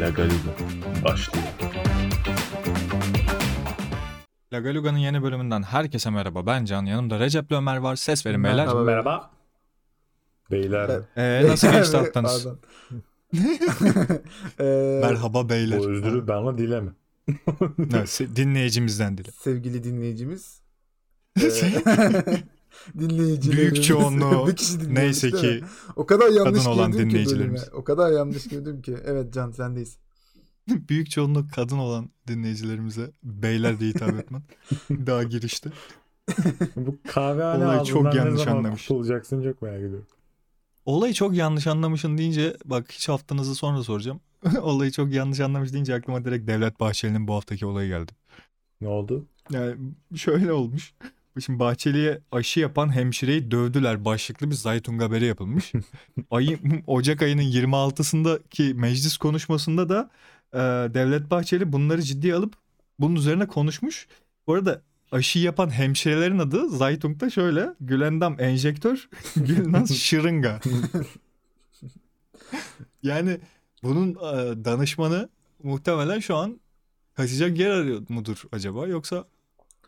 La Galiga başlıyor. La Galuga'nın yeni bölümünden herkese merhaba. Ben Can. Yanımda Recep Ömer var. Ses verin beyler. Merhaba. Merhaba. Beyler Ee, nasıl geçti haftanız? Ee, Merhaba beyler. bu özrü benle dileme. Evet, dinleyicimizden dile. Sevgili dinleyicimiz. Dinleyicilerimiz. Büyük çoğunluğu Bir kişi Neyse ki? O kadar yanlış kadın olan ki dinleyicilerimiz. bölüme. O kadar yanlış girdim ki. Evet Can sendeyiz. büyük çoğunluk kadın olan dinleyicilerimize beyler diye hitap etmen. Daha girişte. Bu kahvehane Olayı çok yanlış anlamış. kurtulacaksın çok merak ediyorum. Olayı çok yanlış anlamışın deyince bak hiç haftanızı sonra soracağım. Olayı çok yanlış anlamış deyince aklıma direkt Devlet Bahçeli'nin bu haftaki olayı geldi. Ne oldu? Yani şöyle olmuş. Şimdi Bahçeli'ye aşı yapan hemşireyi dövdüler. Başlıklı bir Zaytun haberi yapılmış. Ayı, Ocak ayının 26'sındaki meclis konuşmasında da e, Devlet Bahçeli bunları ciddiye alıp bunun üzerine konuşmuş. Bu arada aşı yapan hemşirelerin adı Zaytung'da şöyle. Gülendam enjektör, Gülnaz şırınga. yani bunun e, danışmanı muhtemelen şu an kaçacak yer arıyor mudur acaba yoksa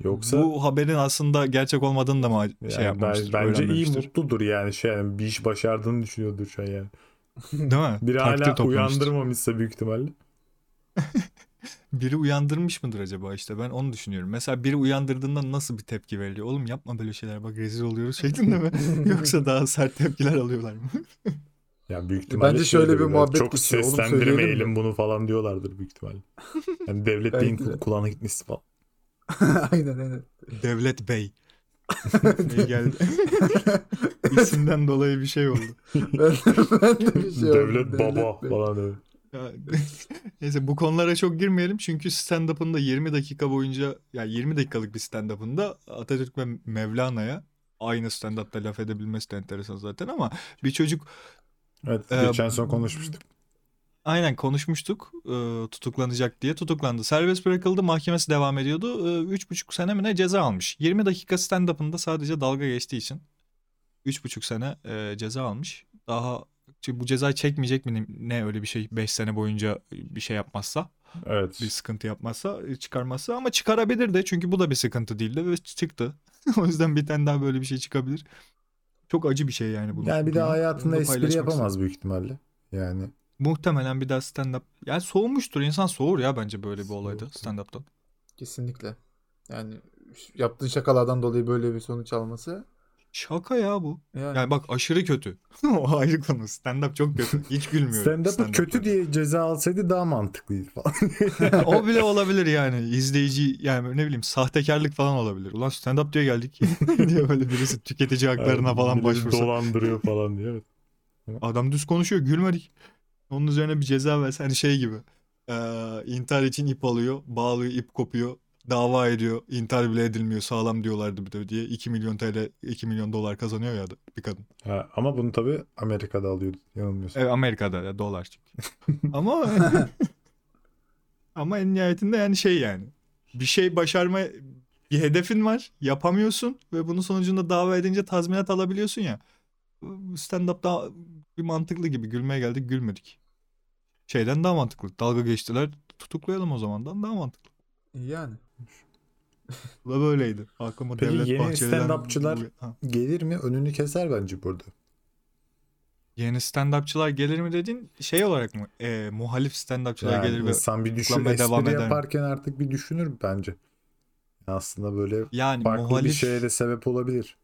Yoksa bu haberin aslında gerçek olmadığını da mı yani şey ben- yapmamıştır? bence iyi mutludur yani şey yani bir iş başardığını düşünüyordur şu an yani. Değil mi? Biri Takdir hala uyandırmamışsa büyük ihtimalle. Biri uyandırmış mıdır acaba işte ben onu düşünüyorum. Mesela biri uyandırdığında nasıl bir tepki veriliyor? Oğlum yapma böyle şeyler bak rezil oluyoruz şeklinde mi? Yoksa daha sert tepkiler alıyorlar mı? Yani büyük ihtimalle Bence şöyle bir muhabbet Çok geçiyor. Seslendirmeyelim bunu falan diyorlardır büyük ihtimalle. Yani devlet de. kulağına gitmesi falan. aynen aynen. Devlet Bey. Bey geldi. İsimden dolayı bir şey oldu. Ben, ben de bir şey devlet oldum, baba Bey. falan öyle. Neyse bu konulara çok girmeyelim çünkü stand-up'ında 20 dakika boyunca yani 20 dakikalık bir stand-up'ında Atatürk ve Mevlana'ya aynı stand-up'ta laf edebilmesi de enteresan zaten ama bir çocuk Evet Ee, geçen son konuşmuştuk. Aynen konuşmuştuk e, tutuklanacak diye tutuklandı. Serbest bırakıldı mahkemesi devam ediyordu. E, Üç buçuk sene mi ne ceza almış. 20 dakika stand-up'ında sadece dalga geçtiği için üç buçuk sene e, ceza almış. Daha çünkü bu cezayı çekmeyecek mi ne öyle bir şey 5 sene boyunca bir şey yapmazsa. Evet. bir sıkıntı yapmazsa çıkarmazsa ama çıkarabilir de çünkü bu da bir sıkıntı değildi ve çıktı. o yüzden bir tane daha böyle bir şey çıkabilir. Çok acı bir şey yani bu. Yani bir durum. hayatında espri yapamaz istedim. büyük ihtimalle. Yani Muhtemelen bir daha stand-up. Yani soğumuştur. İnsan soğur ya bence böyle bir olayda stand-up'tan. Kesinlikle. Yani yaptığın şakalardan dolayı böyle bir sonuç alması. Şaka ya bu. Yani, Yani bak aşırı kötü. o ayrı konu. Stand-up çok kötü. Hiç gülmüyorum. stand-up'ı stand-up'ta. kötü diye ceza alsaydı daha mantıklıydı falan. o bile olabilir yani. İzleyici yani ne bileyim sahtekarlık falan olabilir. Ulan stand-up diye geldik diye böyle birisi tüketici haklarına falan Millet başvursa. Dolandırıyor falan diye. Evet. Adam düz konuşuyor gülmedik. Onun üzerine bir ceza verse hani şey gibi. Ee, intihar için ip alıyor. Bağlıyor ip kopuyor. Dava ediyor. İntihar bile edilmiyor. Sağlam diyorlardı bir de diye. 2 milyon TL 2 milyon dolar kazanıyor ya bir kadın. Ha, ama bunu tabii Amerika'da alıyordu. Yanılmıyorsun. Evet Amerika'da ya, dolar çünkü. ama ama en nihayetinde yani şey yani. Bir şey başarma bir hedefin var. Yapamıyorsun ve bunun sonucunda dava edince tazminat alabiliyorsun ya. Stand-up daha bir mantıklı gibi. Gülmeye geldik gülmedik. Şeyden daha mantıklı. Dalga geçtiler tutuklayalım o zamandan daha mantıklı. yani. Bu da böyleydi. Aklıma Peki Devlet yeni Bahçeli'den... stand-upçılar- Ha. Gelir mi? Önünü keser bence burada. Yeni stand-upçılar gelir mi dediğin şey olarak mı? Ee, muhalif stand-upçılar Yani gelir ve insan bir düşün, espri eder mi? yaparken artık bir düşünür bence. Aslında böyle yani farklı muhalif... bir şeye de sebep olabilir.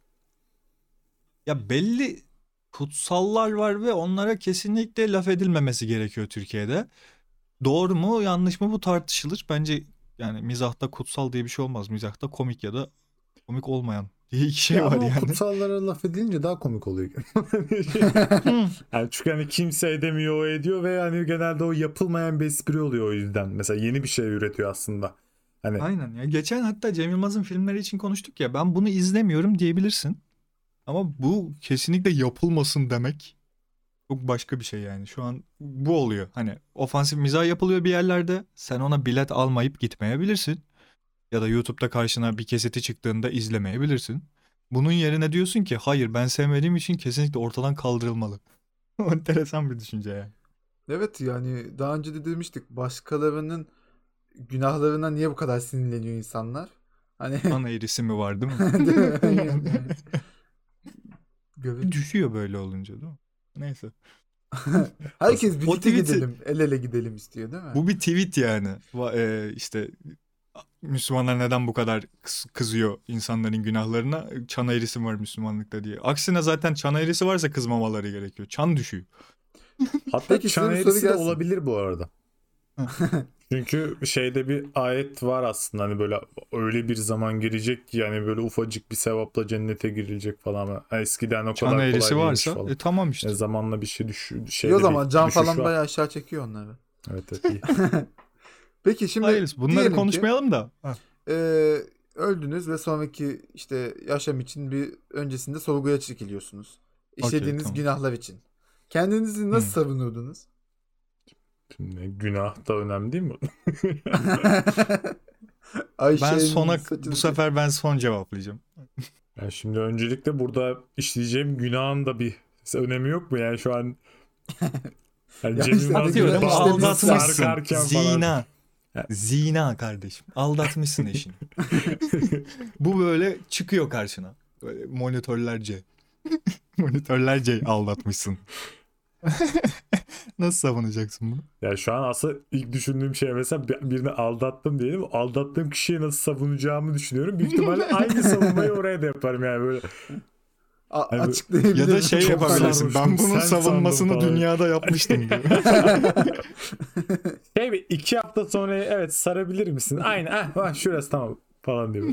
Ya belli kutsallar var ve onlara kesinlikle laf edilmemesi gerekiyor Türkiye'de. Doğru mu yanlış mı bu tartışılır. Bence yani mizahta kutsal diye bir şey olmaz. Mizahta komik ya da komik olmayan diye iki şey Ya var yani. kutsallara laf edilince daha komik oluyor. yani çünkü hani kimse edemiyor o ediyor ve yani genelde o yapılmayan bir espri oluyor o yüzden. Mesela yeni bir şey üretiyor aslında. Hani Aynen ya. Geçen hatta Cem Yılmaz'ın filmleri için konuştuk ya. Ben bunu izlemiyorum diyebilirsin. Ama bu kesinlikle yapılmasın demek çok başka bir şey yani. Şu an bu oluyor. Hani ofansif mizah yapılıyor bir yerlerde. Sen ona bilet almayıp gitmeyebilirsin. Ya da YouTube'da karşına bir keseti çıktığında izlemeyebilirsin. Bunun yerine diyorsun ki hayır ben sevmediğim için kesinlikle ortadan kaldırılmalı. O Enteresan bir düşünce yani. Evet yani daha önce de demiştik başkalarının günahlarına niye bu kadar sinirleniyor insanlar? Hani Ana eğrisi mi var değil mi? Değil mi? Aynen yani. Göbek- Düşüyor böyle olunca değil mi? Neyse. Herkes birlikte gidelim, el ele gidelim istiyor değil mi? Bu bir tweet yani. Va- e, işte Müslümanlar neden bu kadar kız- kızıyor insanların günahlarına? Çan eğrisi var Müslümanlıkta diye. Aksine zaten çan eğrisi varsa kızmamaları gerekiyor. Çan düşüyor. Hatta Peki, çan eğrisi de olabilir bu arada. Çünkü şeyde bir ayet var aslında hani böyle öyle bir zaman gelecek ki yani böyle ufacık bir sevapla cennete girilecek falan. ama Eskiden o Çan kadar kolay değilmiş varsa falan. e, tamam işte. E, zamanla bir şey düş şeyde o zaman can falan var. bayağı aşağı çekiyor onları. Evet evet iyi. Peki şimdi Hayır bunları diyelim ki, konuşmayalım da. Ha. e, öldünüz ve sonraki işte yaşam için bir öncesinde sorguya çekiliyorsunuz. İşlediğiniz tamam. günahlar için. Kendinizi nasıl Hı. savunurdunuz? Şimdi günah da önemli değil mi? Ben Ayşe'nin sona saçını- bu sefer ben son cevaplayacağım. Yani şimdi öncelikle burada işleyeceğim günahın da bir önemi yok mu? Yani şu an yani Ya Cem işte Yılmaz diyorum, gibi işte bağlı aldatmışsın. falan. Zina. Zina kardeşim. Aldatmışsın eşini. Bu böyle çıkıyor karşına. Böyle monitörlerce. monitörlerce aldatmışsın. Nasıl savunacaksın bunu? Yani şu an aslında ilk düşündüğüm şey mesela bir- birini aldattım diyelim. Aldattığım kişiye nasıl savunacağımı düşünüyorum. Büyük ihtimalle aynı savunmayı oraya da yaparım yani böyle. A- Hani- açıklayabilir Ya da şey Çok yapabilirsin. Ben bunun sen savunmasını dünyada yapmıştım diyor. Şey bir iki hafta sonra evet sarabilir misin? Aynen ah, ah, şurası tamam falan diyor.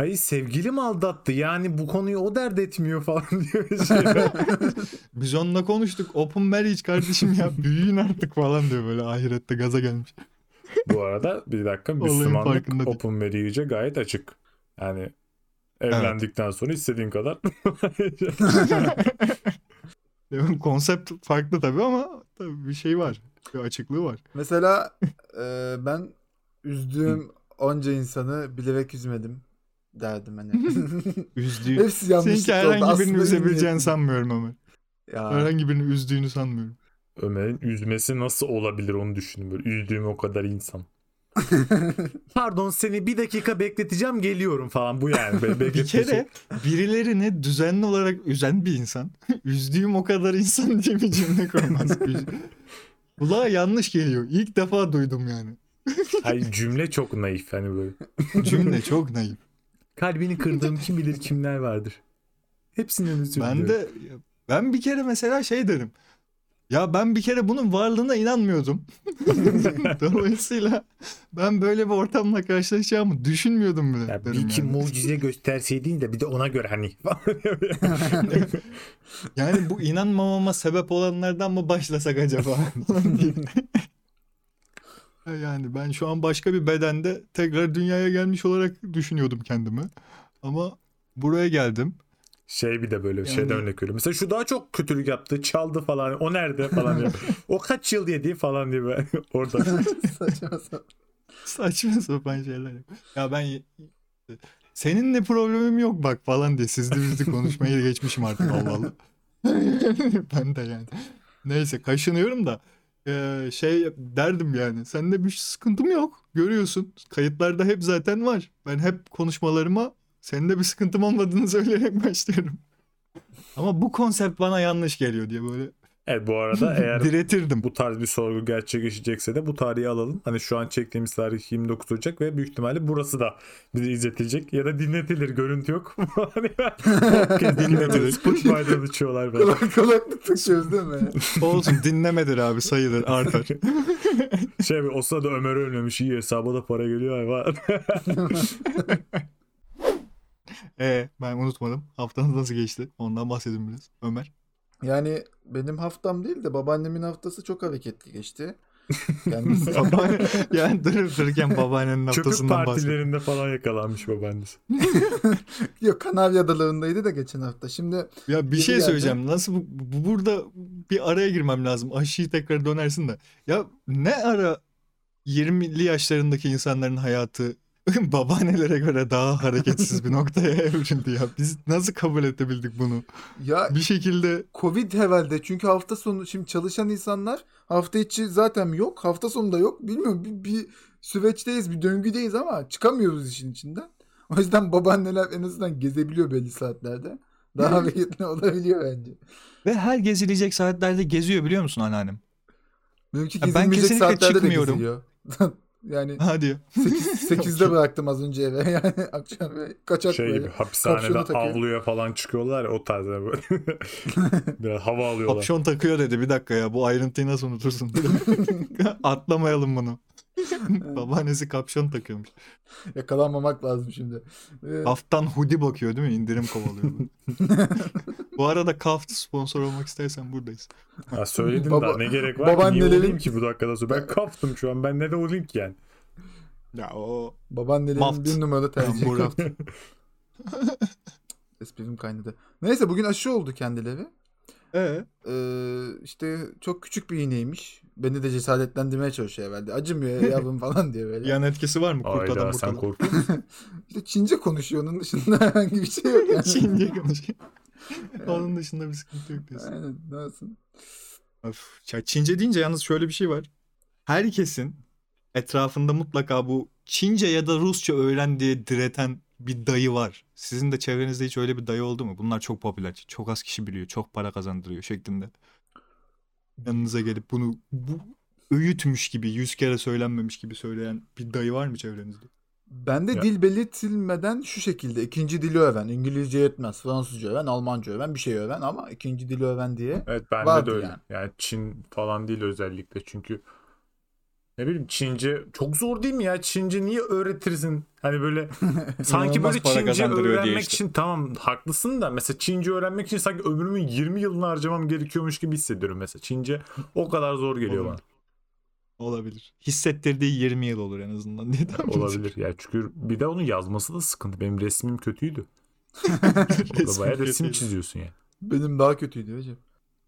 Hayır sevgilim aldattı yani bu konuyu o dert etmiyor falan diyor. Şey. Biz onunla konuştuk. Open marriage kardeşim ya. Büyüyün artık falan diyor böyle ahirette gaza gelmiş. Bu arada bir dakika Müslümanlık open marriage'e gayet açık. Yani evlendikten sonra istediğin kadar. Konsept farklı tabii ama tabii bir şey var. Bir açıklığı var. Mesela e, ben üzdüğüm onca insanı bilerek üzmedim derdim hani. Üzdüğü. Hepsi yanlış Seninki oldu. herhangi birini üzebileceğini sanmıyorum Ömer. Ya, Herhangi birini üzdüğünü sanmıyorum. Ömer'in üzmesi nasıl olabilir onu düşünün böyle üzdüğüm o kadar insan. Pardon seni bir dakika bekleteceğim geliyorum falan bu yani. Be- Bir kere birilerini düzenli olarak üzen bir insan. Üzdüğüm o kadar insan diye bir cümle kurmaz. Kulağa yanlış geliyor. İlk defa duydum yani. Hayır cümle çok naif hani böyle. Cümle çok naif. Kalbini kırdığım kim bilir kimler vardır. Hepsinden özür Ben de ben bir kere mesela şey derim. Ya ben bir kere bunun varlığına inanmıyordum. Dolayısıyla ben böyle bir ortamla karşılaşacağımı düşünmüyordum bile. Ya bir iki yani. mucize gösterseydin de bir de ona göre hani. Yani bu inanmamama sebep olanlardan mı başlasak acaba? yani ben şu an başka bir bedende tekrar dünyaya gelmiş olarak düşünüyordum kendimi. Ama buraya geldim. şey bir de böyle Yani- şeyden örnek veriyorum. Mesela şu daha çok kötülük yaptı, çaldı falan. O nerede falan diye. o kaç yıl yedi falan diye böyle orada. Saçma sapan. Saçma sapan şeyler. Ya ben seninle problemim yok bak falan diye sizli bizli konuşmayı geçmişim artık Allah Allah. ben de yani. Neyse kaşınıyorum da şey derdim yani. Sende bir sıkıntım yok. Görüyorsun. Kayıtlarda hep zaten var. Ben hep konuşmalarıma senin de bir sıkıntım olmadığını söyleyerek başlıyorum. Ama bu konsept bana yanlış geliyor diye böyle Evet bu arada eğer diretirdim. bu tarz bir sorgu gerçekleşecekse de bu tarihi alalım. Hani şu an çektiğimiz tarih 29 Ocak ve büyük ihtimalle burası da bize izletilecek ya da dinletilir. Görüntü yok. Hani dinletilir. Spotify'da uçuyorlar böyle. Kulak kulaklık takıyoruz değil mi? Olsun dinlemedir abi sayılır artar. Şey o sırada Ömer ölmemiş iyi hesaba da para geliyor var. Ee, ben unutmadım. Haftanız nasıl geçti? Ondan bahsedin biraz. Ömer. Yani benim haftam değil de babaannemin haftası çok hareketli geçti. Kendisi Babaanne, yani durup dururken babaannenin haftasından bahsediyor. partilerinde falan yakalanmış babaannesi. yok Kanarya Adaları'ndaydı da geçen hafta. Şimdi Ya bir şey geldi. söyleyeceğim. Nasıl bu, bu- burada bir araya girmem lazım. Aşıyı tekrar dönersin de. Ya ne ara 20'li yaşlarındaki insanların hayatı babaannelere göre daha hareketsiz bir noktaya evrildi ya. Biz nasıl kabul edebildik bunu? Ya Bir şekilde Covid herhalde çünkü hafta sonu şimdi çalışan insanlar hafta içi zaten yok hafta sonu da yok bilmiyorum bir, bir süreçteyiz bir döngüdeyiz ama çıkamıyoruz işin içinden. O yüzden babaanneler en azından gezebiliyor belli saatlerde. Daha hareketli olabiliyor bence. ve her gezilecek saatlerde geziyor biliyor musun anneannem? Benimki Ya ben gezilmeyecek kesinlikle saatlerde çıkmıyorum. de geziliyor. yani Hadi ya. 8, 8'de bıraktım az önce eve yani akşam ve kaçak Şey böyle. gibi hapishanede avluya falan çıkıyorlar ya o tarzda böyle. Biraz hava alıyorlar. Kapşon takıyor dedi bir dakika ya bu ayrıntıyı nasıl unutursun? Atlamayalım bunu. Babaannesi kapşon takıyormuş. Yakalanmamak lazım şimdi. Ee, Kaftan hoodie bakıyor değil mi? İndirim kovalıyor. Bu arada Kaft sponsor olmak istersen buradayız. Ya söyledim Baba- daha ne gerek var ki? Niye olayım ki bu dakikada sonra? Ben kaptım şu an. Ben ne de olayım ki yani? Ya o Babaannelerin Maft. bir numaralı tercihi. Kraft. Esprim kaynadı. Neyse bugün aşı oldu kendileri. ee, Ee, işte çok küçük bir iğneymiş. Beni de cesaretlendirmeye çalışıyor herhalde. Acımıyor yavrum falan diyor böyle. yan etkisi var mı? Kurt Ayda adam sen musun? İşte Çince konuşuyor onun dışında herhangi bir şey yok yani. Çince konuşuyor. Onun dışında bir sıkıntı yok diyorsun. Aynen nasıl? Of. Ya Çince deyince yalnız şöyle bir şey var. Herkesin etrafında mutlaka bu Çince ya da Rusça öğren diye direten bir dayı var. Sizin de çevrenizde hiç öyle bir dayı oldu mu? Bunlar çok popüler. Çok az kişi biliyor. Çok para kazandırıyor şeklinde. Yanınıza gelip bunu bu öğütmüş gibi, yüz kere söylenmemiş gibi söyleyen bir dayı var mı çevrenizde? Bende Ya. dil belirtilmeden şu şekilde ikinci dili öğren. İngilizce yetmez. Fransızca öğren, Almanca öğren, bir şey öğren ama ikinci dili öğren diye. Evet bende Vardı de öyle. yani. Yani. Çin falan değil özellikle çünkü ne bileyim Çince çok zor değil mi ya? Çince niye öğretirsin? Hani böyle sanki böyle Çince öğrenmek işte. için tamam haklısın da mesela Çince öğrenmek için sanki ömrümün 20 yılını harcamam gerekiyormuş gibi hissediyorum mesela. Çince o kadar zor geliyor Olabilir. Olabilir. Hissettirdiği 20 yıl olur en azından diye tahmin. Olabilir. Ya çünkü bir de onun yazması da sıkıntı. Benim resmim kötüydü. Resmi Orada bayağı resim kötüydü. çiziyorsun yani. Benim daha kötüydü hocam.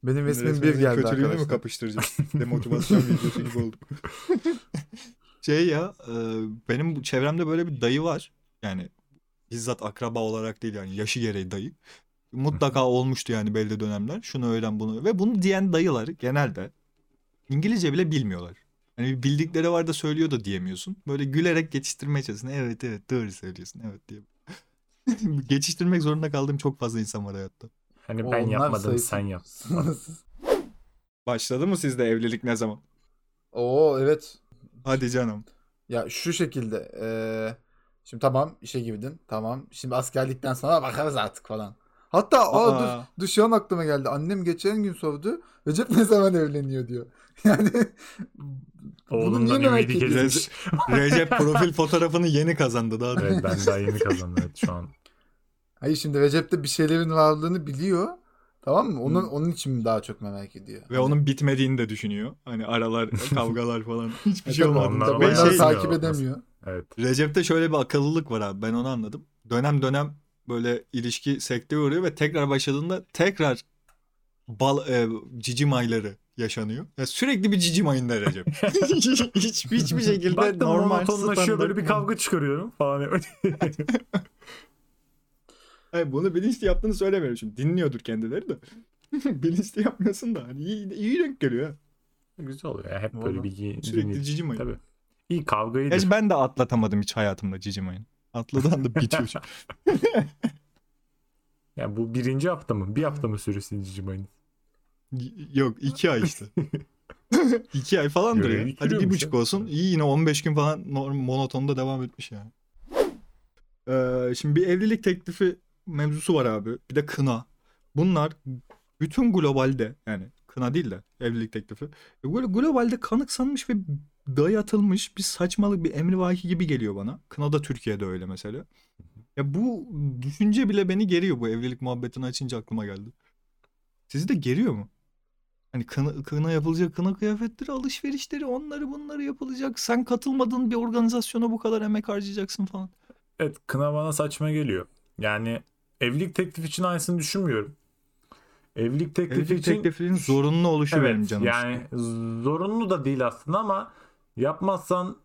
Benim resmim bir geldi kötülüğünü mü arkadaşlar. kapıştıracağız? Demotivasyon videosu gibi olduk. şey ya e, benim çevremde böyle bir dayı var. Yani bizzat akraba olarak değil yani yaşı gereği dayı. Mutlaka olmuştu yani belli dönemler. Şunu öğren bunu. Ve bunu diyen dayılar genelde İngilizce bile bilmiyorlar. Hani bildikleri var da söylüyor da diyemiyorsun. Böyle gülerek geçiştirmeye çalışıyorsun. Evet evet doğru söylüyorsun. Evet diye. Geçiştirmek zorunda kaldığım çok fazla insan var hayatta. Hani ben Onlar yapmadım sayısı- sen yap. Başladı mı sizde evlilik ne zaman? Oo evet. Hadi canım. Ya şu şekilde. eee, şimdi tamam işe girdin. Tamam. Şimdi askerlikten sonra bakarız artık falan. Hatta aa, dur, Aa. dur şu an aklıma geldi. Annem geçen gün sordu. Recep ne zaman evleniyor diyor. Yani Oğlundan merak ümidi kesilmiş. Recep profil fotoğrafını yeni kazandı daha. da. evet ben daha yeni kazandım evet şu an. Hayır şimdi Recep'te bir şeylerin varlığını biliyor. Tamam mı? Onun Hı. onun için daha çok merak ediyor. Ve onun bitmediğini de düşünüyor. Hani aralar, kavgalar falan. Hiçbir şey Tabii olmadı. onlar onları Ve bayağı şey, takip edemiyor. Evet. Recep'te şöyle bir akıllılık var abi. Ben onu anladım. Dönem dönem böyle ilişki sekteye uğruyor ve tekrar başladığında tekrar bal, e, cicim ayları yaşanıyor. Ya sürekli bir cicim ayında Recep. Hiç, hiçbir şekilde Baktım normal monotonlaşıyor böyle bir kavga çıkarıyorum falan. Hayır, bunu bilinçli yaptığını söylemiyorum şimdi. Dinliyordur kendileri de. bilinçli yapmıyorsun da. Hani iyi, iyi denk geliyor. ha. Güzel oluyor ya. Hep Vallahi. böyle bir Sürekli dinleyici. cicim ayı. Tabii. İyi kavgayı Gerçi ben de atlatamadım hiç hayatımda cicim ayını. Atladığı anda bitiyor. Ya bu birinci hafta mı? Bir hafta mı süresi Cimay'ın? Y- Yok iki ay işte. iki ay falandır Görevi ya. Hadi bir buçuk ya. olsun. İyi yine 15 gün falan monotonda devam etmiş yani. Ee, şimdi bir evlilik teklifi mevzusu var abi. Bir de kına. Bunlar bütün globalde yani kına değil de evlilik teklifi. e, Böyle globalde kanıksanmış ve dayatılmış bir saçmalık bir emrivaki gibi geliyor bana. Kına da Türkiye'de öyle mesela. Ya bu düşünce bile beni geriyor bu evlilik muhabbetini açınca aklıma geldi. Sizi de geriyor mu? Hani kına, kına yapılacak kına kıyafetleri, alışverişleri, onları bunları yapılacak. Sen katılmadığın bir organizasyona bu kadar emek harcayacaksın falan. Evet kına bana saçma geliyor. Yani evlilik teklifi için aynısını düşünmüyorum. Evlilik teklifi Evlilik için teklifinin zorunlu oluşu evet, benim canım. yani zorunlu da değil aslında ama yapmazsan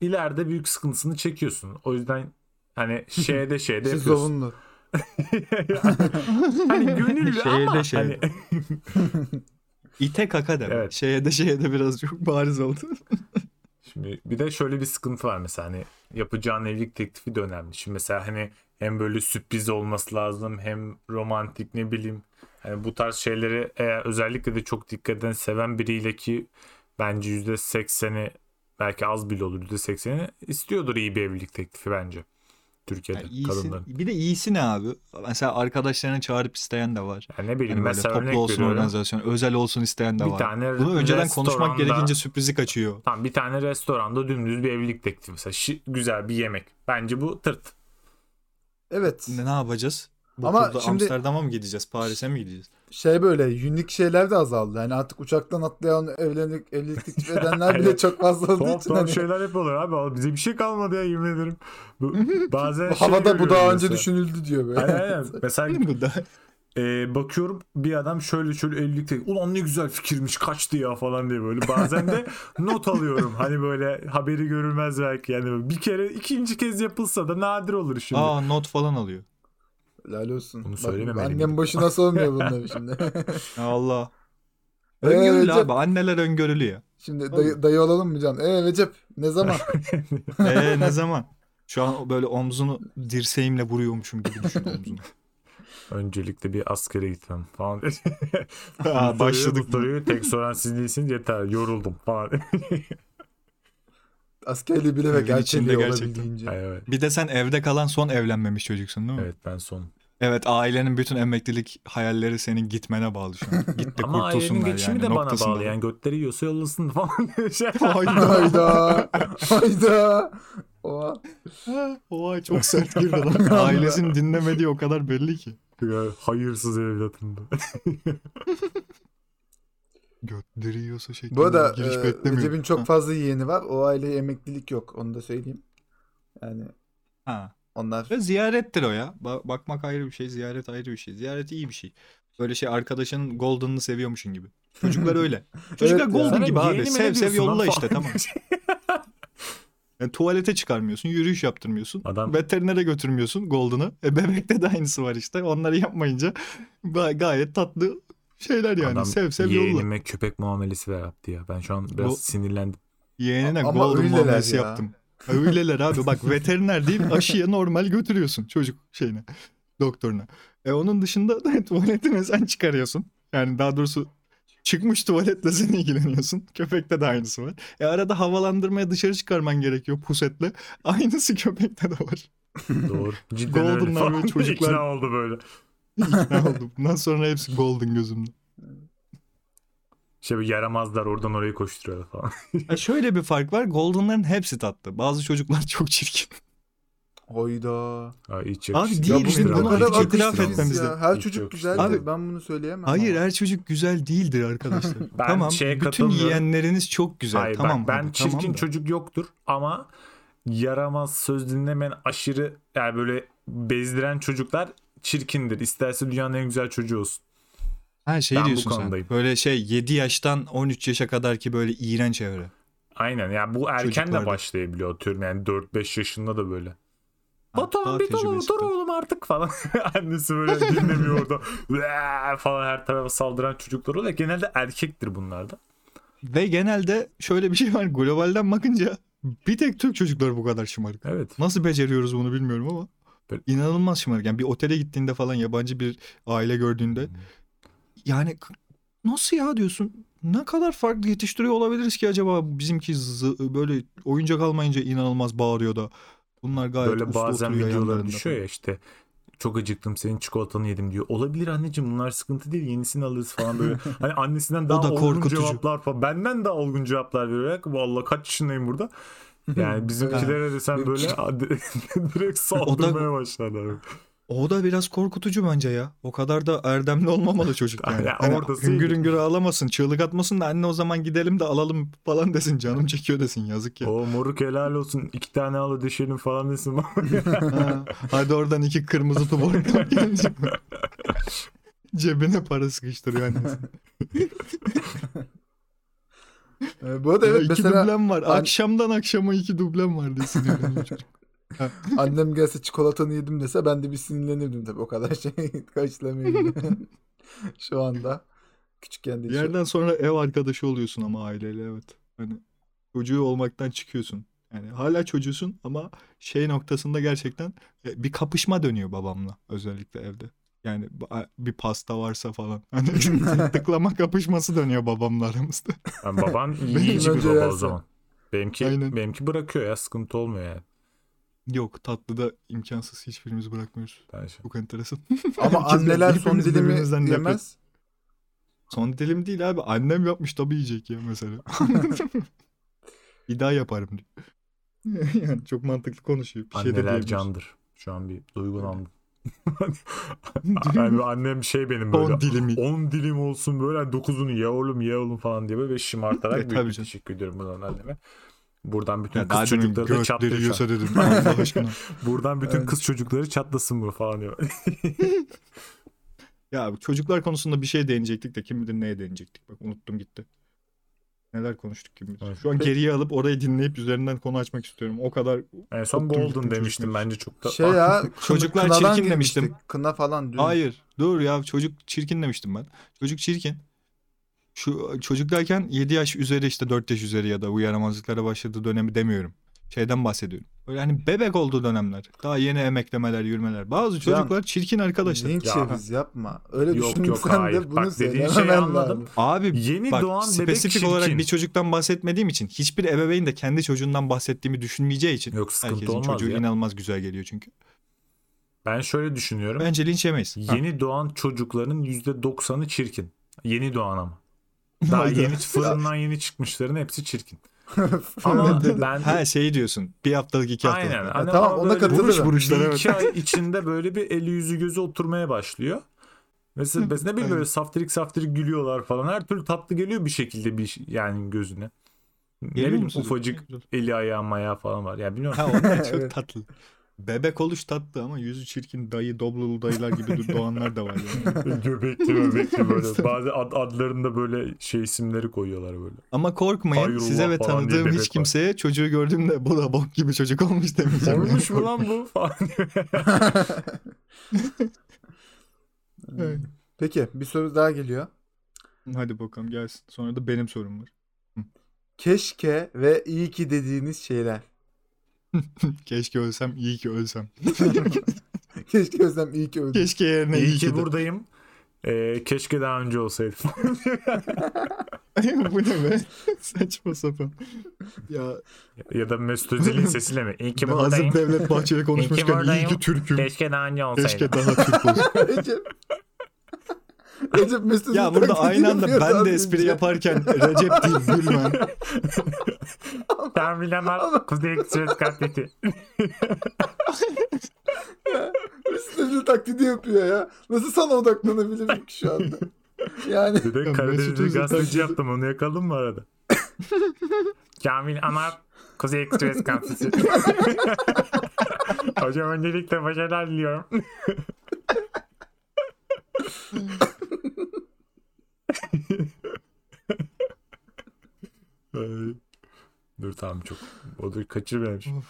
ileride büyük sıkıntısını çekiyorsun. O yüzden hani şeyde şeyde yapıyorsun. Şizovunlu. hani gönüllü Şeye ama de şey. hani İte kaka deme. Evet. Şeye de şeye de biraz çok bariz oldu. Şimdi bir de şöyle bir sıkıntı var mesela hani yapacağın evlilik teklifi de önemli. Şimdi mesela hani hem böyle sürpriz olması lazım hem romantik ne bileyim. Hani bu tarz şeyleri eğer özellikle de çok dikkat eden seven biriyle ki bence %80'i belki az bile olur %80'i istiyordur iyi bir evlilik teklifi bence. Türkiye'de Yani iyisi, kadınların. bir de iyisi ne abi? Mesela arkadaşlarını çağırıp isteyen de var. Yani ne bileyim Yani mesela örnek toplu olsun veriyorum. organizasyon, özel olsun isteyen de Bir var. tane Bunu önceden konuşmak gerekince sürprizi kaçıyor. Tamam bir tane restoranda dümdüz bir evlilik teklifi mesela şi- güzel bir yemek. Bence bu tırt. Evet. Ne, ne yapacağız? Bu Ama şimdi- Amsterdam'a mı gideceğiz? Paris'e mi gideceğiz? Şey böyle unik şeyler de azaldı. Yani artık uçaktan atlayan evlilik, evlilik teklif edenler bile çok fazla olduğu Tuhaf için tuhaf hani, şeyler yapıyorlar abi. Bize bir şey kalmadı ya yemin ederim. Bu, bazen bu şey havada bu daha önce düşünüldü diyor böyle. Aynen, aynen. Mesela Bu da e, bakıyorum bir adam şöyle şöyle evlilikte ulan ne güzel fikirmiş kaçtı ya falan diye böyle. Bazen de not alıyorum. Hani böyle haberi görülmez belki. Yani bir kere ikinci kez yapılsa da nadir olur şimdi. Aa not falan alıyor. Helal olsun. Bunu Bak, söylememeli annem başına sormuyor bunları şimdi. Allah. Ee, Öngörülü Recep- abi. Anneler öngörülü ya. şimdi dayı, dayı olalım mı Can? Ee Recep ne zaman? Ee ne zaman? Şu an böyle omzunu dirseğimle vuruyormuşum gibi düşün omzunu. Öncelikle bir askere gitmem falan. Aa, başladık. Bu soruyu tek soran siz değilsiniz yeter yoruldum falan. Askerliği bile ve gerçekliği gerçekten. olabildiğince. Ay, evet. Bir de sen evde kalan son evlenmemiş çocuksun değil mi? evet ben son. Evet ailenin bütün emeklilik hayalleri senin gitmene bağlı şu an. Git de Ama ailenin kurtulsunlar geçimi yani. de bana noktasında. bağlı. Yani götleri yiyorsa yollasın falan diye şey. Hayda. Hayda. Hayda. Oha. Oha çok sert girdi lan. Ailesini dinlemediği o kadar belli ki. Ya, Hayırsız evlatım da. Götleri yiyorsa şeklinde Bu arada giriş e, beklemiyorum. Recep'in çok Ha. fazla yeğeni var. O aileye emeklilik yok. Onu da söyleyeyim. Yani Ha. onlar Ve ziyarettir o ya. Ba- bakmak ayrı bir şey, ziyaret ayrı bir şey. Ziyaret iyi bir şey. Böyle şey arkadaşının Golden'ını seviyormuşsun gibi. Çocuklar öyle. Çocuklar Evet. Golden gibi abi. Sev sev lan yolla işte tamam. Yani tuvalete çıkarmıyorsun, yürüyüş yaptırmıyorsun. Adam- Veterinere götürmüyorsun Golden'ı. E bebekte de aynısı var işte. Onları yapmayınca gayet tatlı şeyler yani. Adam sev sev yolla. yeğenime köpek muamelesi ver yaptı ya. Ben şu an biraz Bu- sinirlendim. Yeğenine Ama Golden muamelesi ya. yaptım. Öyleler abi bak veteriner değil aşıya normal götürüyorsun çocuk şeyine doktoruna. E onun dışında tuvaletine sen çıkarıyorsun. Yani daha doğrusu çıkmış tuvaletle sen ilgileniyorsun. Köpekte de aynısı var. E arada havalandırmaya dışarı çıkarman gerekiyor pusetle. Aynısı köpekte de var. Doğru. Cidden öyle Golden'lar falan. ve çocuklar- oldu böyle. İkna oldum. Bundan sonra hepsi golden gözümde. Şey böyle yaramazlar oradan oraya koşturuyorlar falan. Ha şöyle bir fark var. Golden'ların hepsi tatlı. Bazı çocuklar çok çirkin. Hayda. Ha, hiç Abi değil, Ya nedir bunu Hiç itiraf etmemiz Ya, Her Hiç çocuk güzeldir. Abi- ben bunu söyleyemem. Hayır ama. her çocuk güzel değildir arkadaşlar. Ben tamam. şeye bütün yeğenleriniz çok güzel. Hayır tamam bak ben abi, çirkin tamam da. çocuk yoktur ama yaramaz söz dinlemeyen aşırı yani böyle bezdiren çocuklar çirkindir. İsterse dünyanın en güzel çocuğu olsun. Ha şey Ben diyorsun sen. konudayım. Böyle şey 7 yaştan 13 yaşa kadar ki böyle iğrenç evre. Aynen ya bu erken Çocuklarda. de başlayabiliyor atıyorum yani 4-5 yaşında da böyle. Ha, Batuhan bir dur, tecrübesi dur oğlum artık falan. Annesi böyle dinlemiyor orada. Falan her tarafa saldıran çocuklar oluyor. Genelde erkektir bunlar da. Ve genelde şöyle bir şey var. Globalden bakınca bir tek Türk çocuklar bu kadar şımarık. Evet. Nasıl beceriyoruz bunu bilmiyorum ama. Böyle- inanılmaz şımarık. Yani bir otele gittiğinde falan yabancı bir aile gördüğünde yani nasıl ya diyorsun. Ne kadar farklı yetiştiriyor olabiliriz ki acaba bizimki böyle oyuncak almayınca inanılmaz bağırıyor da. Bunlar gayet Böyle bazen oturuyor videolar yanlarında düşüyor ya işte. Çok acıktım senin çikolatanı yedim diyor. Olabilir anneciğim bunlar sıkıntı değil yenisini alırız falan böyle. Hani annesinden daha da olgun korkutucu. cevaplar falan. Benden daha olgun cevaplar veriyor. Vallahi kaç yaşındayım burada. Yani bizimkilere de sen böyle direkt saldırmaya başlarlar. O da biraz korkutucu bence ya. O kadar da erdemli olmamalı çocuk yani. Ya Hani hüngür hüngür ağlamasın, çığlık atmasın da anne o zaman gidelim de alalım falan desin. Canım çekiyor desin yazık ya. O moruk helal olsun. iki tane al deşelim falan desin. Ha, hadi oradan iki kırmızı tuborg. Cebine para sıkıştırıyor annesi. Ee, bu arada evet iki mesela dublem var. an- Akşamdan akşama iki dublem var diye sinirleniyor çocuk. annem gelse çikolatanı yedim dese ben de bir sinirlenirdim tabii o kadar şey karşılamayayım. Şu anda küçükken de Bir yerden sonra ev arkadaşı oluyorsun ama aileyle evet. Hani çocuğu olmaktan çıkıyorsun. Yani hala çocuğusun ama şey noktasında gerçekten e, bir kapışma dönüyor babamla özellikle evde. Yani bir pasta varsa falan. Hani tıklama kapışması dönüyor babamla aramızda. Yani baban Benim yiyici bir baba o zaman. Benimki, Aynen. benimki bırakıyor ya sıkıntı olmuyor yani. Yok tatlıda imkansız hiçbirimiz bırakmıyoruz. Ben şey- Çok enteresan. Ama anneler son dilimi nefret- yemez. Son dilim değil abi. Annem yapmış tabii yiyecek ya mesela. bir daha yaparım diyor. yani çok mantıklı konuşuyor. Bir şey de Anneler candır. Şu an bir duygulandım. Yani annem şey benim böyle Son dilimi. 10 dilim olsun böyle 9'unu ye oğlum ye oğlum falan diye böyle şımartarak E, büyük teşekkür ediyorum buradan anneme. Buradan bütün Ya kız çocukları da an. dedim. Allah aşkına. Buradan bütün Evet. kız çocukları çatlasın bu falan diyor. Ya çocuklar konusunda bir şey değinecektik de kim bilir neye değinecektik. Bak unuttum gitti. Neler konuştuk bilir. Evet. Şu an geriye alıp orayı dinleyip üzerinden konu açmak istiyorum. O kadar en son Golden demiştim çocuklar. bence çok da. Şey ya Çocuklar kınadan çirkin girmiştik. demiştim. Kına falan dün. Hayır. Dur ya çocuk çirkin demiştim ben. Çocuk çirkin. Şu çocuk derken 7 yaş üzeri işte 4 yaş üzeri ya da bu yaramazlıklara başladığı dönemi demiyorum. Şeyden bahsediyorum. Böyle hani bebek olduğu dönemler. Daha yeni emeklemeler, yürümeler. Bazı çocuklar çirkin arkadaşlar. Linç Ya. yeviz yapma. Öyle Yok, düşündüm yok, hayır. de bunu Bak, dediğin şeyi söylememen anladım. lazım. Abi Yeni bak doğan bebek spesifik çirkin. olarak bir çocuktan bahsetmediğim için hiçbir ebeveyn de kendi çocuğundan bahsettiğimi düşünmeyeceği için Yok sıkıntı herkesin olmaz çocuğu ya. inanılmaz güzel geliyor çünkü. Ben şöyle düşünüyorum. Bence linç yemeyiz. Ha. Yeni doğan çocukların %90'ı çirkin. Yeni doğan ama. Daha yeni fırından yeni çıkmışların hepsi çirkin. Ama ben Ha şey diyorsun. Bir haftalık iki haftalık. aynen. Hani tamam, ama ona katılırım. buruş Buruşlar, bir evet. iki ay içinde böyle bir eli yüzü gözü oturmaya başlıyor. Mesela, mesela ne bileyim böyle saftirik saftirik gülüyorlar falan. Her türlü tatlı geliyor bir şekilde bir yani gözüne. Ne bileyim ufacık eli ayağı mayağı falan var. Ya bilmiyorum. Ha onlar çok tatlı. Bebek oluş tatlı ama yüzü çirkin dayı doblulu dayılar gibi doğanlar da var yani. Göbekli göbekli böyle. Bazı ad, adlarında böyle şey isimleri koyuyorlar böyle. Ama korkmayın Hayrullah size ve tanıdığım hiç var. kimseye çocuğu gördüğümde bu da bok gibi çocuk olmuş demeyeceğim. Olmuş mu lan bu falan diyor. Evet. Peki bir soru daha geliyor. Hadi bakalım gelsin. Sonra da benim sorum var. Keşke ve iyi ki dediğiniz şeyler. Keşke ölsem iyi ki ölsem. Keşke özlem iyi ki öldü. Keşke yerine iyi, İyi ki ki de. buradayım. Ee, keşke daha önce olsaydım. bu ne be? Saçma sapan. Ya ya da Mesut Özil'in sesiyle mi? İyi ki hazır buradayım. Devlet Bahçeli konuşmuşken iyi buradayım. ki Türk'üm. Keşke daha önce olsaydım. Keşke daha Türk olsam. Recep. Mesut Ya burada aynı anda ben de espri önce. yaparken Recep değil Gülmen. Terminalar Kuzey Ekstres katleti. Özil taklidi yapıyor ya. Nasıl sana odaklanabilirim ki şu anda? Yani Bir de Özil gazeteci yaptım onu yakaladın mı arada? Kamil Anar Kuzey Ekspres katleti. Hocam öncelikle başarılar diliyorum. Dur tamam çok. O da kaçır benim. şimdi.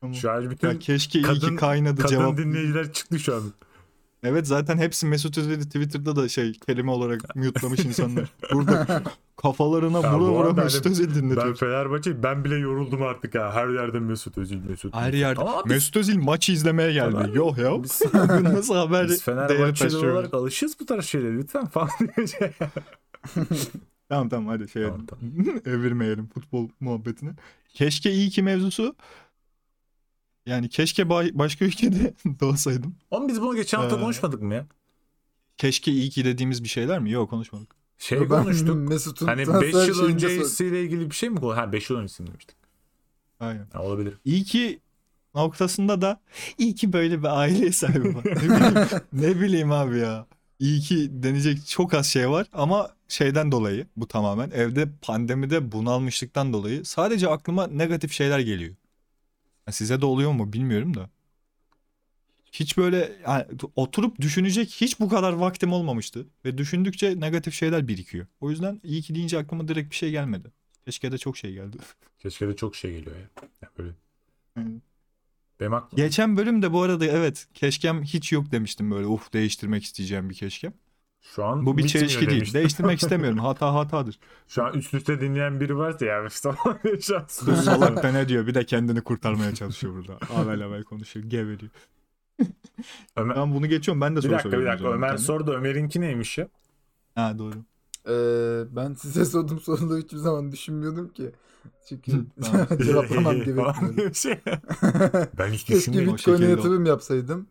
Tamam. Şu an bütün Ya keşke iyi ki kadın- kaynadı kadın cevap. dinleyiciler çıktı şu an. Evet zaten hepsi Mesut Özil'i Twitter'da da şey kelime olarak mute'lamış insanlar. Burada kafalarına Ya vura vura Mesut hani Özil Ben dinletiyor. Fenerbahçe ben bile yoruldum artık ha. Her yerde Mesut Özil Mesut. Her yerde. Ama biz, Mesut Özil maçı izlemeye geldi. Tamam. Yok ya. biz, Nasıl haber biz Fenerbahçeli olarak alışırız bu tarz şeylere lütfen falan diye. Tamam tamam hadi şey Tamam, evirmeyelim futbol muhabbetini. Keşke iyi ki mevzusu yani keşke ba- başka ülkede doğsaydım. Oğlum biz bunu geçen hafta Ee, konuşmadık mı ya? Keşke iyi ki dediğimiz bir şeyler mi? Yok konuşmadık. Şey ben konuştuk. Mesut'un Hani transfer 5 yıl öncesiyle ilgili bir şey mi konuştuk? Ha 5 yıl öncesini demiştik. Aynen. Ha, olabilir. İyi ki noktasında da iyi ki böyle bir aile sahibi var. ne, bileyim, ne bileyim abi ya. İyi ki denecek çok az şey var ama şeyden dolayı bu tamamen evde pandemide bunalmışlıktan dolayı sadece aklıma negatif şeyler geliyor. Size de oluyor mu bilmiyorum da. Hiç böyle yani oturup düşünecek hiç bu kadar vaktim olmamıştı ve düşündükçe negatif şeyler birikiyor. O yüzden iyi ki deyince aklıma direkt bir şey gelmedi. Keşke de çok şey geldi. Keşke de çok şey geliyor ya. ya böyle. Aynen. Benim aklım. Geçen bölümde bu arada evet keşkem hiç yok demiştim böyle. Uf değiştirmek isteyeceğim bir keşkem. Şu an Bu bir çelişki değil. Değiştirmek istemiyorum. Hata hatadır. Şu an üst üste dinleyen biri varsa ya an Bu salak da ne diyor? Bir de kendini kurtarmaya çalışıyor burada. Avel avel konuşuyor. Geveliyor. Ömer, Ben bunu geçiyorum. Ben de bir soru dakika bir soruyorum o dakika Ömer tane. sordu Ömer'inki neymiş ya? Ha doğru. Ee, ben size sorduğum soruları hiçbir zaman düşünmüyordum ki. Çünkü Tamam. cevaplamam. Falan şey. ben hiç Keşke düşünmedim. O Bitcoin'e yatırım yapsaydım.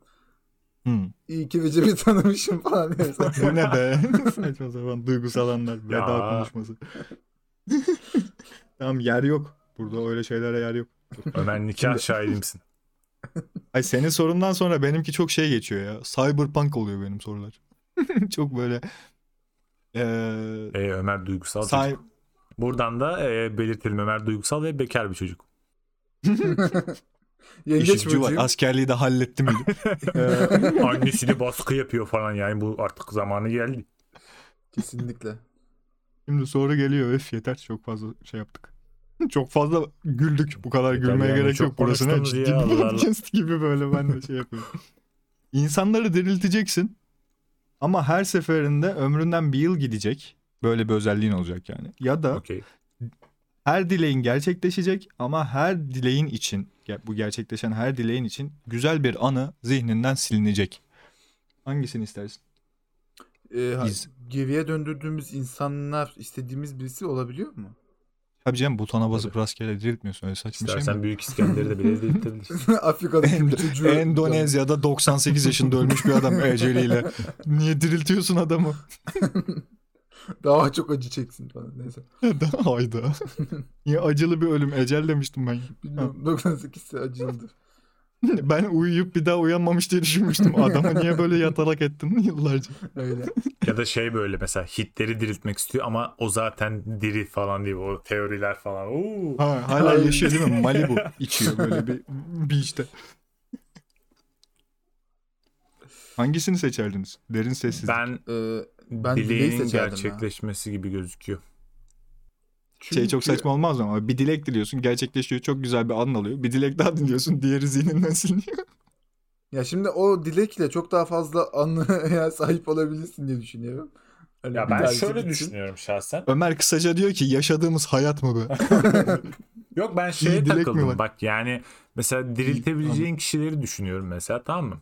Hmm. İyi ki Recep'i tanımışım falan. diye. Bu ne be? Saçma sapan duygusal anlar. Veda Ya. konuşması. tamam yer yok. Burada öyle şeylere yer yok. Ömer nikah şahidimsin. Ay senin sorundan sonra benimki çok şey geçiyor ya. Cyberpunk oluyor benim sorular. çok böyle eee Ee, Ömer duygusal say- çocuk. Buradan da e, belirtelim Ömer duygusal ve bekar bir çocuk. Yengeç işi gücü var. Askerliği de halletti miydi? Eee, Annesini baskı yapıyor falan yani bu artık zamanı geldi. Kesinlikle. Şimdi soru geliyor. Öf yeter çok fazla şey yaptık. Çok fazla güldük. Bu kadar Yeter gülmeye yani, gerek çok yok. Burası ne konuştunuz ciddi ya, bir podcast gibi böyle ben de şey yapıyorum. İnsanları dirilteceksin. Ama her seferinde ömründen bir yıl gidecek. Böyle bir özelliğin olacak yani. Ya da Okey. Her dileğin gerçekleşecek ama her dileğin için bu gerçekleşen her dileğin için güzel bir anı zihninden silinecek. Hangisini istersin? Ee, İz. geriye döndürdüğümüz insanlar istediğimiz birisi olabiliyor mu? Tabii canım butona basıp rastgele diriltmiyorsun öyle saçma şey mi? İstersen büyük İskender'i de bile delirtebilirsin. Afrika'daki bir çocuğu. Endonezya'da 98 yaşında ölmüş bir adam eceliyle. Niye diriltiyorsun adamı? Daha çok acı çeksin falan. Neyse. Hayda. Niye acılı bir ölüm? Ecel demiştim ben. Bilmiyorum. 98 ise acılıdır. Ben uyuyup bir daha uyanmamış diye düşünmüştüm. Adamı niye böyle yatalak ettin yıllarca? Öyle. ya da şey böyle mesela Hitler'i diriltmek istiyor ama o zaten diri falan diye o teoriler falan. Oo. Ha, hala yaşıyor değil mi? Malibu içiyor böyle bir beach'te. Hangisini seçerdiniz? Derin sessizlik. Ben Ee, ben dileği dileğinin seçerdim ya. gerçekleşmesi gibi gözüküyor. Şey çok Çünkü- saçma olmaz mı ama bir dilek diliyorsun gerçekleşiyor çok güzel bir an alıyor. Bir dilek daha diliyorsun diğeri zihninden siliniyor. Ya şimdi o dilekle çok daha fazla anıya sahip olabilirsin diye düşünüyorum. Hani Ya ben şöyle bitsin. düşünüyorum şahsen. Ömer kısaca diyor ki yaşadığımız hayat mı be? Yok ben şeye takıldım bak yani mesela diriltebileceğin kişileri düşünüyorum mesela tamam mı?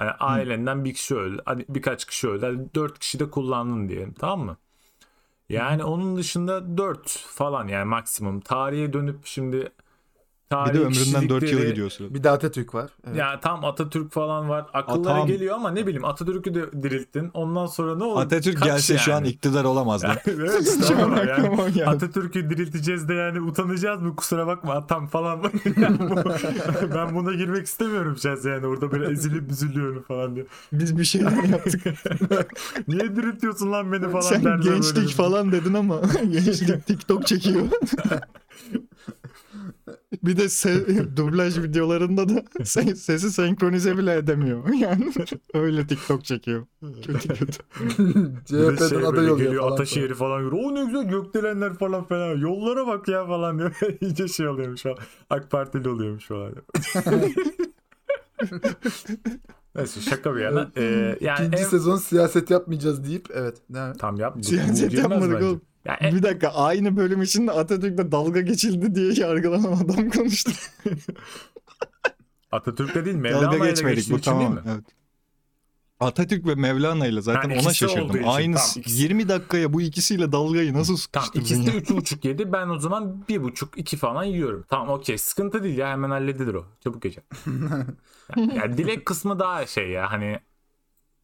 Yani ailenden bir kişi öldü. Hadi birkaç kişi öldü. Hadi dört kişi de kullandın diyelim tamam mı? Yani onun dışında dört falan yani maksimum. Tarihe dönüp şimdi Bir tarihi de ömründen 4 yıl gidiyor sırada. Bir de Atatürk var. Evet. Ya tam Atatürk falan var. Akıllara Atam. geliyor ama ne bileyim Atatürk'ü de dirilttin. Ondan sonra ne olur? Atatürk Kaç gelse şu an yani? iktidar olamaz lan. evet işte Şu an ama yani geldi. Atatürk'ü dirilteceğiz de yani utanacağız mı kusura bakma atam falan. Yani bu- ben buna girmek istemiyorum şahsen yani orada böyle ezilip üzülüyorum falan diye. Biz bir şeyler yaptık. Niye diriltiyorsun lan beni falan Sen derler gençlik böyle. falan dedin ama gençlik TikTok çekiyor. bir de se- dublaj videolarında da se- sesi senkronize bile edemiyor. Yani öyle TikTok çekiyor. Kötü kötü. Bir de CHP'den şey aday böyle oluyor geliyor falan. Ataşehir'i falan görüyor. O ne güzel gökdelenler falan falan. Yollara bak ya falan diyor. İyice şey oluyormuş falan. AK Partili oluyormuş falan. Neyse şaka bir yana. Ee, yani İkinci en... sezon siyaset yapmayacağız deyip evet. Ne? Tam yap. bu- bu Siyaset girmez yapmadık bence. oğlum. Ya en- Bir dakika aynı bölüm içinde Atatürk'le dalga geçildi diye yargılanan adam konuştu. Atatürk'le değil dalga Mevlana'yla geçmedik geçtiği bu için değil tamam. mi? Evet. Atatürk ve Mevlana ile zaten Ha, ona ikisi şaşırdım. Aynı tamam, ikisi. 20 dakikaya bu ikisiyle dalgayı nasıl Tamam sıkıştırdın ikisi de ya? üç buçuk yedi. Ben o zaman bir buçuk iki falan yiyorum. Tamam okey sıkıntı değil ya hemen halledilir o. Çabuk geçer. ya, ya dilek kısmı daha şey ya hani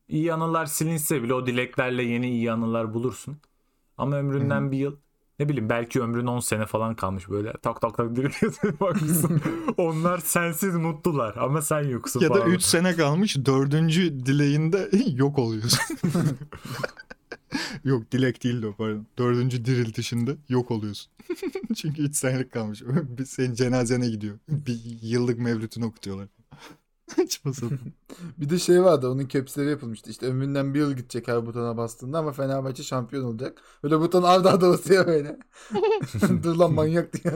iyi anılar silinse bile o dileklerle yeni iyi anılar bulursun. Ama ömründen bir yıl ne bileyim belki ömrün 10 sene falan kalmış böyle tak tak tak diriliyorsun bakmışsın. Onlar sensiz mutlular ama sen yoksun Ya da falan. 3 sene kalmış dördüncü dileğinde yok oluyorsun. yok dilek değil de pardon. Dördüncü diriltişinde yok oluyorsun. Çünkü 3 senelik kalmış. Senin cenazene gidiyor. Bir yıllık mevlütünü okutuyorlar. Saçma sapan. Bir de şey vardı onun capsleri yapılmıştı. İşte ömründen bir yıl gidecek her butona bastığında ama Fenerbahçe şampiyon olacak. Böyle buton arda arda basıyor böyle. Dur lan manyak diye.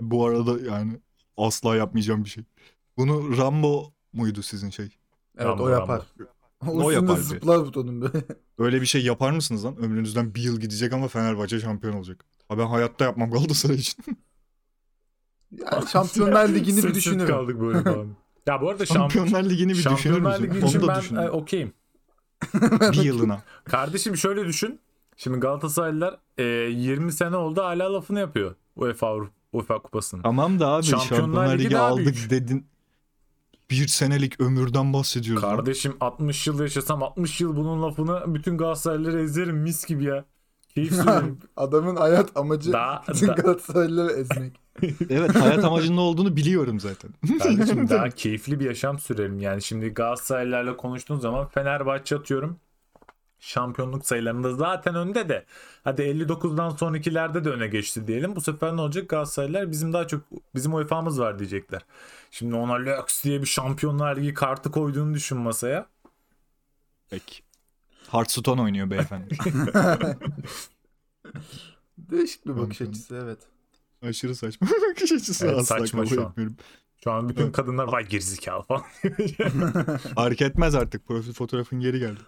Bu arada yani asla yapmayacağım bir şey. Bunu Rambo muydu sizin şey? Evet Rambo, o yapar. O, O üstünde yapar bir. zıplar butonun böyle. Öyle bir şey yapar mısınız lan? Ömrünüzden bir yıl gidecek ama Fenerbahçe şampiyon olacak. Ha ben hayatta yapmam Galatasaray için. Yani Şampiyonlar Ligi'ni bir düşünürüm. kaldık böyle falan. Ya bu arada şamp Şampiyonlar Ligi'ni bir düşünür Şampiyonlar? Ligi Onu için da ben e, okeyim. bir yılına. Kardeşim şöyle düşün. Şimdi Galatasaraylılar e, 20 sene oldu hala lafını yapıyor. UEFA Avrupa UEFA kupasının. Tamam da abi Şampiyonlar Şampiyonlar, Ligi Ligi aldık büyük. dedin. Bir senelik ömürden bahsediyoruz. lan. Kardeşim 60 yıl yaşasam 60 yıl bunun lafını bütün Galatasaraylıları ezerim mis gibi ya. Adamın hayat amacı Daha- bütün da- Galatasaraylıları ezmek. Evet hayat amacının ne olduğunu biliyorum zaten. Kardeşim daha keyifli bir yaşam sürerim. Yani şimdi Galatasaraylılarla konuştuğun zaman Fenerbahçe atıyorum. Şampiyonluk sayılarında zaten önde de. Hadi 59'dan sonrakilerde de öne geçti diyelim. Bu sefer ne olacak? Galatasaraylılar bizim daha çok bizim UEFA'mız var diyecekler. Şimdi ona Lux diye bir Şampiyonlar Ligi kartı koyduğunu düşün masaya. Peki. Hearthstone oynuyor beyefendi. Değişik bir bakış açısı evet. Aşırı saçma bakış açısı Evet, asla saçma kabul şu an. etmiyorum. Şu an bütün kadınlar vay gerizekalı falan. Fark etmez artık. Profil fotoğrafın geri geldi.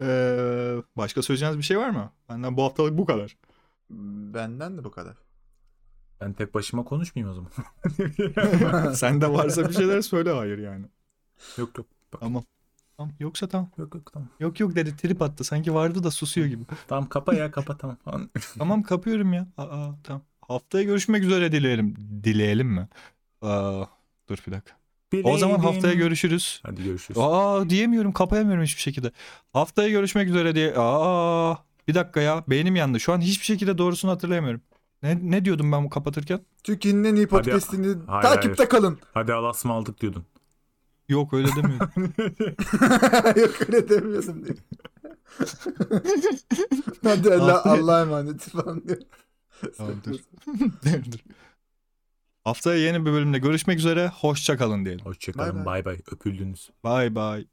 Ee, başka söyleyeceğiniz bir şey var mı? Benden bu haftalık bu kadar. Benden de bu kadar. ben tek başıma konuşmayayım o zaman. Sende varsa bir şeyler söyle hayır yani. yok yok. Tamam. Tamam. Yoksa tamam. Yok yok tamam. Yok yok dedi trip attı. Sanki vardı da susuyor gibi. Tamam kapa ya kapa tamam. falan. tamam kapıyorum ya. Aa, tamam. Haftaya görüşmek üzere dileyelim. Dileyelim mi? Aa, dur bir dakika. O zaman haftaya Bileydim. görüşürüz. Hadi görüşürüz. Aa diyemiyorum kapayamıyorum hiçbir şekilde. Haftaya görüşmek üzere diye. Aa bir dakika ya beynim yandı. Şu an hiçbir şekilde doğrusunu hatırlayamıyorum. Ne, ne diyordum ben bu kapatırken? Türkiye'nin en iyi podcastini Hayır, takipte kalın. Hadi Allah'a aldık diyordun. Yok öyle demiyordum. Yok öyle demiyordum diye. Hadi Allah, Haftaya- Allah'a emanet falan diyor. Tamam, dur. Dur, dur. Haftaya yeni bir bölümde görüşmek üzere. Hoşça kalın diyelim. Hoşçakalın Bay bay bay öpüldünüz. Bay bay.